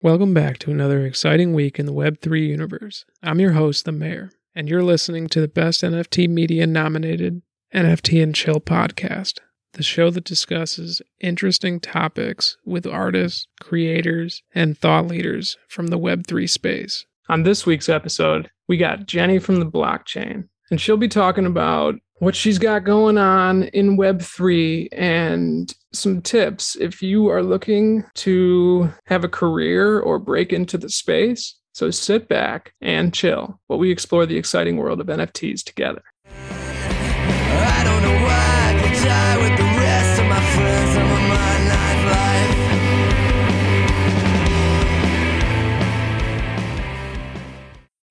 Welcome back to another exciting week in the Web3 universe. I'm your host, The Mayor, and you're listening to the Best NFT Media nominated NFT and Chill podcast, the show that discusses interesting topics with artists, creators, and thought leaders from the Web3 space. On this week's episode, we got Jenny from the blockchain, and she'll be talking about what she's got going on in Web3 and some tips if you are looking to have a career or break into the space. So sit back and chill while we explore the exciting world of NFTs together. I don't know why I could die with the rest of my friends on my nightlife.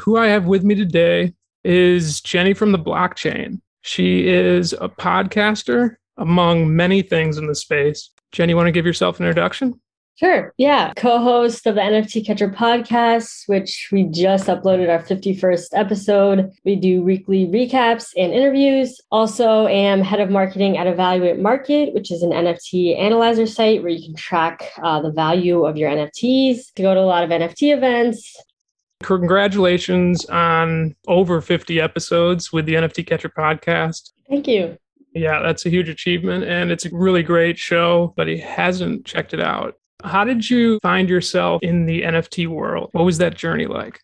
Who I have with me today is Jenny from the blockchain. She is a podcaster among many things in the space. Jenny, you want to give yourself an introduction? Sure. Yeah. Co host of the NFT Catcher podcast, which we just uploaded our 51st episode. We do weekly recaps and interviews. Also, am head of marketing at Evaluate Market, which is an NFT analyzer site where you can track uh, the value of your NFTs. To go to a lot of NFT events. Congratulations on over 50 episodes with the NFT Catcher podcast. Thank you. Yeah, that's a huge achievement and it's a really great show, but he hasn't checked it out. How did you find yourself in the NFT world? What was that journey like?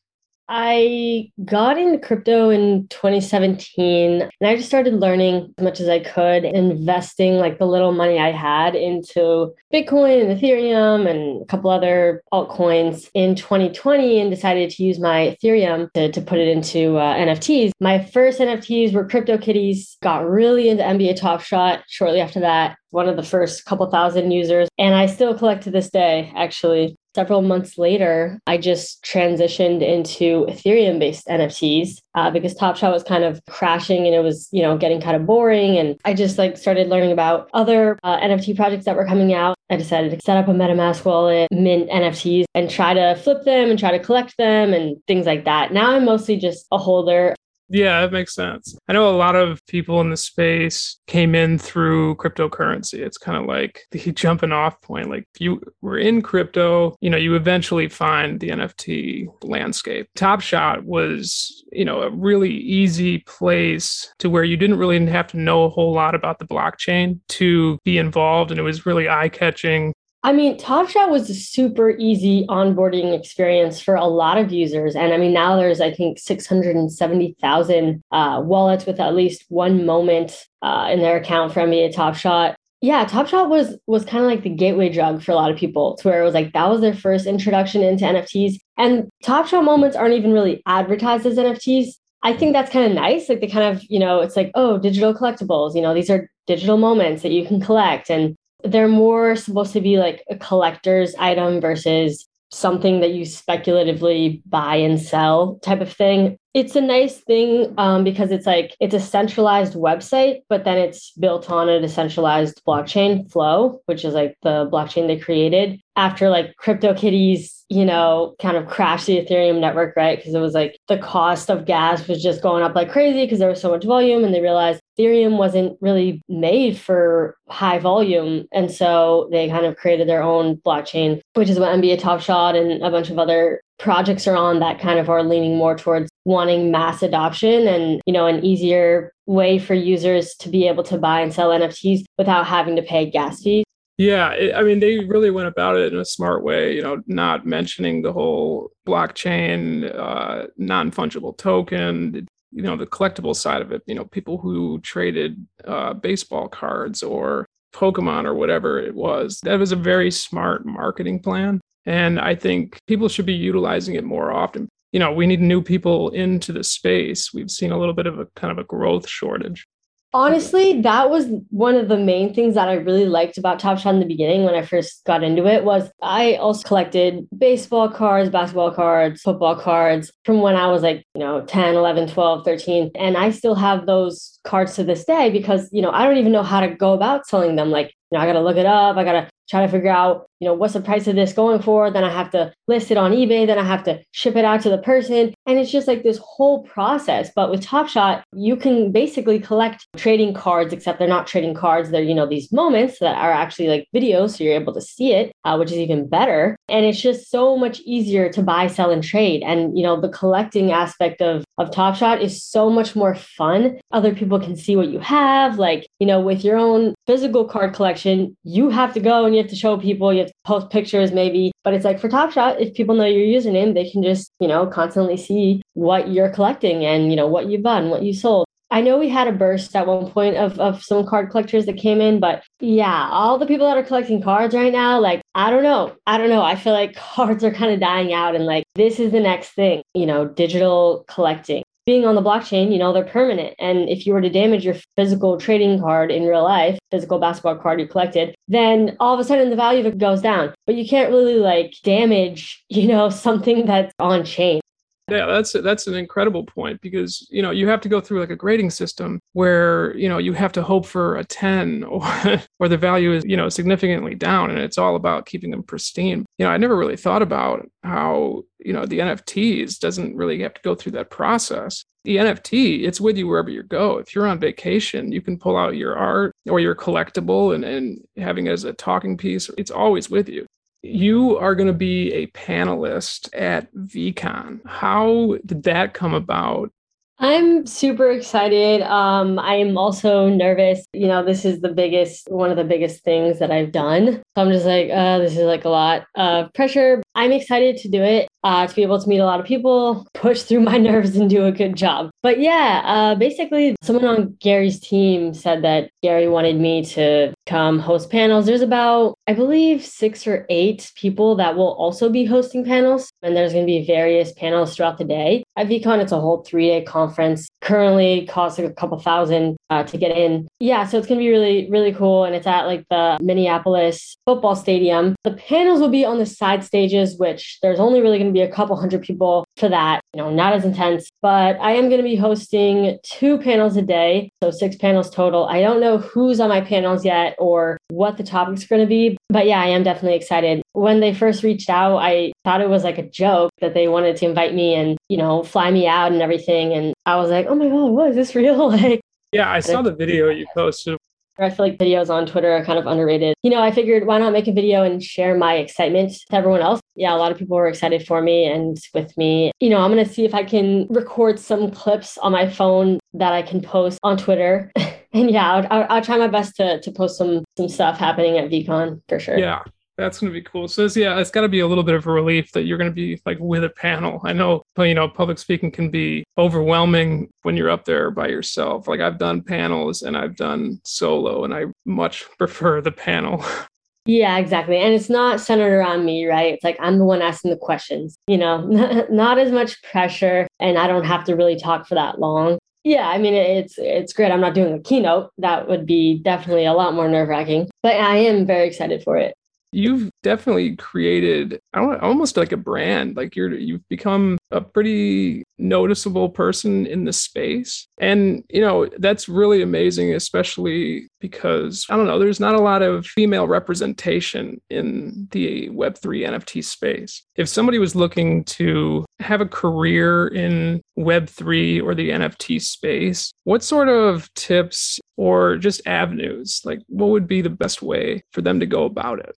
I got into crypto in 2017 and I just started learning as much as I could, investing like the little money I had into Bitcoin and Ethereum and a couple other altcoins in 2020 and decided to use my Ethereum to, to put it into uh, NFTs. My first NFTs were CryptoKitties, got really into NBA Top Shot shortly after that one of the first couple thousand users. And I still collect to this day, actually. Several months later, I just transitioned into Ethereum based NFTs uh, because Top Shot was kind of crashing and it was, you know, getting kind of boring. And I just like started learning about other uh, NFT projects that were coming out. I decided to set up a MetaMask wallet, mint NFTs, and try to flip them and try to collect them and things like that. Now I'm mostly just a holder. Yeah, that makes sense. I know a lot of people in the space came in through cryptocurrency. It's kind of like the jumping off point. Like if you were in crypto, you know, you eventually find the NFT landscape. Top Shot was, you know, a really easy place to where you didn't really have to know a whole lot about the blockchain to be involved. And it was really eye catching. I mean, Top Shot was a super easy onboarding experience for a lot of users. And I mean, now there's, I think, 670,000 uh, wallets with at least one moment uh, in their account for NBA Top Shot. Yeah, Top Shot was was kind of like the gateway drug for a lot of people to where it was like that was their first introduction into NFTs. And Top Shot moments aren't even really advertised as NFTs. I think that's kind of nice. Like they kind of, you know, it's like, oh, digital collectibles, you know, these are digital moments that you can collect. And they're more supposed to be like a collector's item versus something that you speculatively buy and sell type of thing. It's a nice thing um, because it's like it's a centralized website, but then it's built on a decentralized blockchain flow, which is like the blockchain they created after like CryptoKitties, you know, kind of crashed the Ethereum network, right? Because it was like the cost of gas was just going up like crazy because there was so much volume, and they realized Ethereum wasn't really made for high volume. And so they kind of created their own blockchain, which is what NBA Top Shot and a bunch of other projects are on that kind of are leaning more towards wanting mass adoption and you know an easier way for users to be able to buy and sell NFTs without having to pay gas fees. Yeah, it, I mean, they really went about it in a smart way, you know, not mentioning the whole blockchain, uh, non fungible token, you know, the collectible side of it, you know, people who traded uh, baseball cards or Pokemon or whatever it was. That was a very smart marketing plan. And I think people should be utilizing it more often. You know, we need new people into the space. We've seen a little bit of a kind of a growth shortage. Honestly, that was one of the main things that I really liked about Top Shot in the beginning when I first got into it was I also collected baseball cards, basketball cards, football cards from when I was like, you know, 10, 11, 12, 13 and I still have those cards to this day because, you know, I don't even know how to go about selling them. Like, you know, I got to look it up. I got to try to figure out, you know, what's the price of this going for. Then I have to list it on eBay. Then I have to ship it out to the person. And it's just like this whole process. But with Top Shot, you can basically collect trading cards, except they're not trading cards. They're, you know, these moments that are actually like videos. So you're able to see it, uh, which is even better. And it's just so much easier to buy, sell, and trade. And, you know, the collecting aspect of, of Top Shot is so much more fun. Other people can see what you have. Like, you know, with your own physical card collection, you have to go and you have to show people, you have to post pictures maybe. But it's like for Top Shot, if people know your username, they can just, you know, constantly see what you're collecting and, you know, what you've done, what you sold. I know we had a burst at one point of, of some card collectors that came in, but yeah, all the people that are collecting cards right now, like, I don't know. I don't know. I feel like cards are kind of dying out and like this is the next thing, you know, digital collecting being on the blockchain, you know, they're permanent. And if you were to damage your physical trading card in real life, physical basketball card you collected, then all of a sudden the value of it goes down. But you can't really like damage, you know, something that's on chain. Yeah, that's that's an incredible point because you know you have to go through like a grading system where you know you have to hope for a 10 or or the value is you know significantly down and it's all about keeping them pristine. You know, I never really thought about how you know the NFTs doesn't really have to go through that process. The NFT, it's with you wherever you go. If you're on vacation, you can pull out your art or your collectible and, and having it as a talking piece. It's always with you you are going to be a panelist at VeeCon. How did that come about? I'm super excited. Um, I am also nervous. You know, this is the biggest, one of the biggest things that I've done. So I'm just like, uh, this is like a lot of pressure. I'm excited to do it uh, to be able to meet a lot of people, push through my nerves, and do a good job. But yeah, uh, basically, someone on Gary's team said that Gary wanted me to come host panels. There's about, I believe, six or eight people that will also be hosting panels, and there's going to be various panels throughout the day. At VeeCon, it's a whole three day conference. Currently, costs like a couple thousand uh, to get in. Yeah, so it's going to be really, really cool. And it's at like the Minneapolis football stadium. The panels will be on the side stages, which there's only really going to be a couple hundred people for that. You know, not as intense, but I am going to be hosting two panels a day. So six panels total. I don't know who's on my panels yet or what the topic's are going to be, but yeah, I am definitely excited. When they first reached out, I thought it was like a joke that they wanted to invite me and, you know, fly me out and everything. And I was like, oh my God, what is this real? like, yeah, I saw the video you posted. I feel like videos on Twitter are kind of underrated. You know, I figured why not make a video and share my excitement to everyone else? Yeah, a lot of people were excited for me and with me. You know, I'm going to see if I can record some clips on my phone that I can post on Twitter. and yeah, I'll, I'll, I'll, try my best to, to post some some stuff happening at VeeCon for sure. Yeah. That's going to be cool. So yeah, it's got to be a little bit of a relief that you're going to be like with a panel. I know, you know, public speaking can be overwhelming when you're up there by yourself. Like I've done panels and I've done solo, and I much prefer the panel. Yeah, exactly. And it's not centered around me, right? It's like I'm the one asking the questions, you know, not as much pressure and I don't have to really talk for that long. Yeah, I mean it's it's great. I'm not doing a keynote. That would be definitely a lot more nerve-wracking, but I am very excited for it you've definitely created almost like a brand like you're you've become a pretty noticeable person in the space. And you know that's really amazing especially because i don't know there's not a lot of female representation in the web3 nft space. If somebody was looking to have a career in web3 or the nft space what sort of tips or just avenues like what would be the best way for them to go about it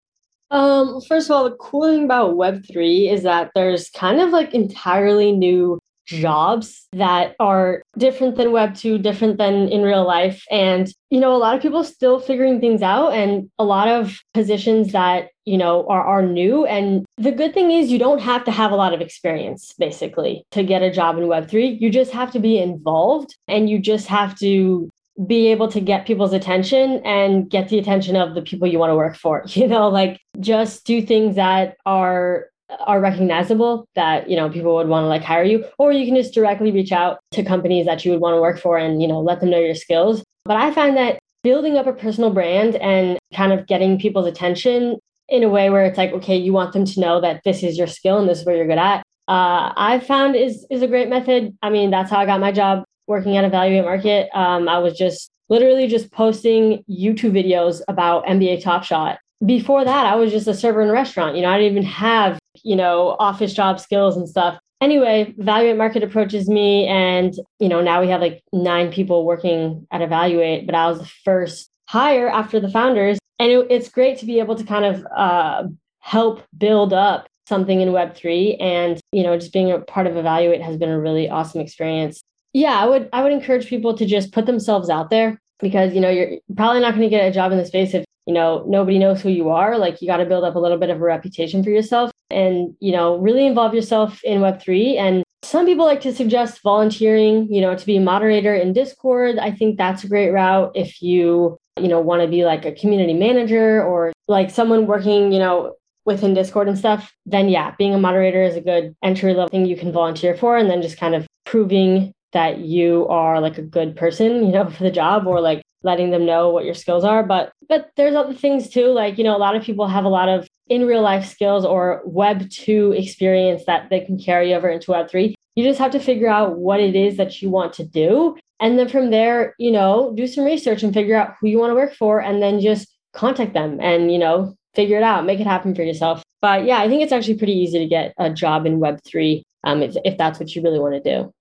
um, first of all, the cool thing about Web3 is that there's kind of like entirely new jobs that are different than web 2 different than in real life. And you know a lot of people still figuring things out and a lot of positions that you know are, are new. And the good thing is you don't have to have a lot of experience basically to get a job in web 3 you just have to be involved and you just have to be able to get people's attention and get the attention of the people you want to work for you know like just do things that are are recognizable that you know people would want to like hire you or you can just directly reach out to companies that you would want to work for and you know let them know your skills. But i find that building up a personal brand and kind of getting people's attention in a way where it's like okay you want them to know that this is your skill and this is where you're good at uh, i found is is a great method. I mean that's how i got my job working at Evaluate Market, um, I was just literally just posting YouTube videos about NBA Top Shot. Before that, I was just a server in a restaurant. You know, I didn't even have, you know, office job skills and stuff. Anyway, Evaluate Market approaches me, and, you know, now we have like nine people working at Evaluate, but I was the first hire after the founders. And it, it's great to be able to kind of uh, help build up something in Web3. And, you know, just being a part of Evaluate has been a really awesome experience. Yeah, I would I would encourage people to just put themselves out there because, you know, you're probably not going to get a job in the space if, you know, nobody knows who you are. Like you got to build up a little bit of a reputation for yourself and, you know, really involve yourself in Web3 and some people like to suggest volunteering, you know, to be a moderator in Discord. I think that's a great route if you, you know, want to be like a community manager or like someone working, you know, within Discord and stuff, then yeah, being a moderator is a good entry level thing you can volunteer for. And then just kind of proving that you are like a good person, you know, for the job or like letting them know what your skills are. But but there's other things too. Like, you know, a lot of people have a lot of in real life skills or web two experience that they can carry over into web three. You just have to figure out what it is that you want to do. And then from there, you know, do some research and figure out who you want to work for and then just contact them and, you know, figure it out, make it happen for yourself. But yeah, I think it's actually pretty easy to get a job in Web3 um, if, if that's what you really want to do.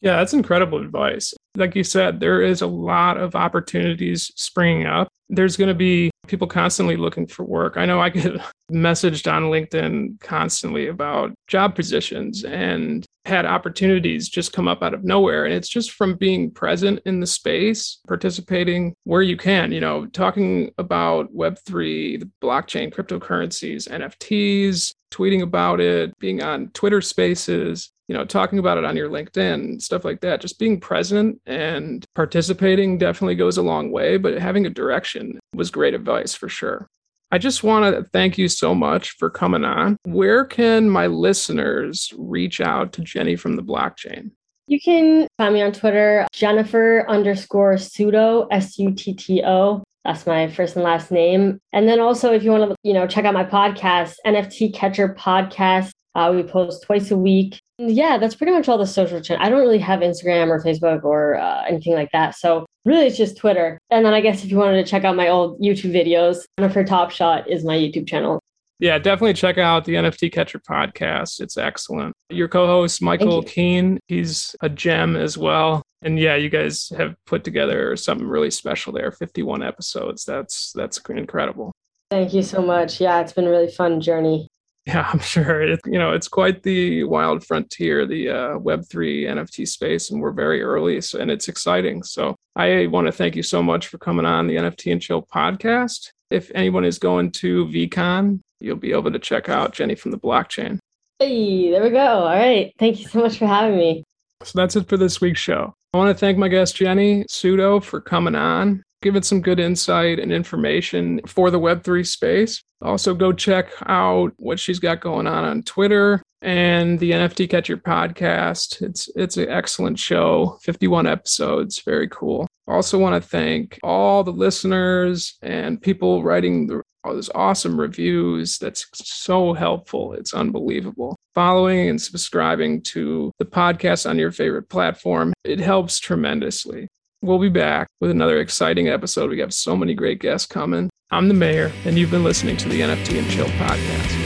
Yeah, that's incredible advice. Like you said, there is a lot of opportunities springing up. There's going to be people constantly looking for work. I know I get messaged on LinkedIn constantly about job positions and had opportunities just come up out of nowhere. And it's just from being present in the space, participating where you can, you know, talking about Web3, the blockchain, cryptocurrencies, NFTs, tweeting about it, being on Twitter spaces, you know, talking about it on your LinkedIn, stuff like that. Just being present and participating definitely goes a long way, but having a direction was great advice for sure. I just want to thank you so much for coming on. Where can my listeners reach out to Jenny from the blockchain? You can find me on Twitter, Jennifer underscore Sutto, S U T T O. That's my first and last name. And then also, if you want to, you know, check out my podcast, NFT Catcher Podcast. Uh, we post twice a week. Yeah, that's pretty much all the social channel. I don't really have Instagram or Facebook or uh, anything like that. So really, it's just Twitter. And then I guess if you wanted to check out my old YouTube videos, Jennifer Top Shot is my YouTube channel. Yeah, definitely check out the NFT Catcher podcast. It's excellent. Your co-host Michael Keene, he's a gem as well. And yeah, you guys have put together something really special there. 51 episodes. That's that's incredible. Thank you so much. Yeah, it's been a really fun journey. Yeah, I'm sure. It, you know, it's quite the wild frontier, the uh, Web3 NFT space, and we're very early, so, and it's exciting. So I want to thank you so much for coming on the NFT and Chill podcast. If anyone is going to VeeCon, you'll be able to check out Jenny from the blockchain. Hey, there we go. All right. Thank you so much for having me. So that's it for this week's show. I want to thank my guest, Jenny Sutto, for coming on, giving some good insight and information for the Web3 space. Also, go check out what she's got going on on Twitter and the NFT Catcher podcast. It's it's an excellent show, 51 episodes, very cool. Also, want to thank all the listeners and people writing the, all those awesome reviews. That's so helpful. It's unbelievable. Following and subscribing to the podcast on your favorite platform, it helps tremendously. We'll be back with another exciting episode. We have so many great guests coming. I'm the mayor, and you've been listening to the NFT and Chill podcast.